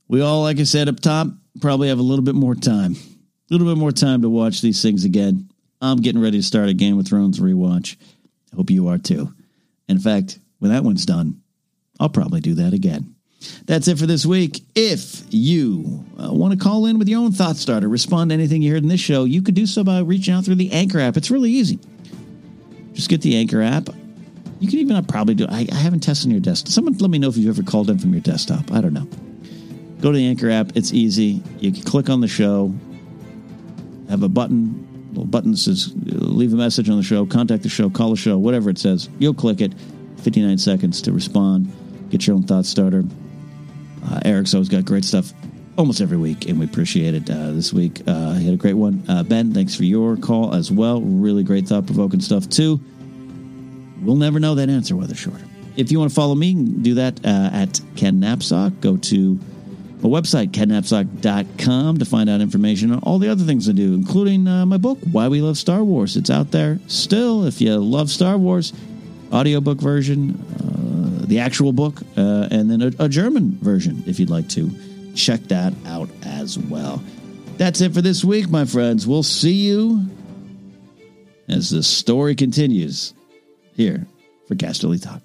we all, like I said up top, probably have a little bit more time, a little bit more time to watch these things again. I'm getting ready to start a Game of Thrones rewatch. I hope you are too. In fact, when that one's done, I'll probably do that again. That's it for this week. If you uh, want to call in with your own thought starter, respond to anything you heard in this show, you could do so by reaching out through the Anchor app. It's really easy. Just get the Anchor app. You can even probably do. I, I haven't tested on your desktop. Someone let me know if you've ever called in from your desktop. I don't know. Go to the Anchor app. It's easy. You can click on the show. Have a button. Little button says leave a message on the show, contact the show, call the show, whatever it says. You'll click it. 59 seconds to respond. Get your own thought starter. Uh, Eric's always got great stuff almost every week, and we appreciate it. Uh, this week, uh, he had a great one. Uh, ben, thanks for your call as well. Really great thought provoking stuff, too. We'll never know that answer, whether shorter. If you want to follow me, do that uh, at Ken Napzok. Go to my website, kennapzok.com, to find out information on all the other things I do, including uh, my book, Why We Love Star Wars. It's out there still. If you love Star Wars, audiobook version, uh, the actual book, uh, and then a, a German version, if you'd like to check that out as well. That's it for this week, my friends. We'll see you as the story continues here for Casterly Talk.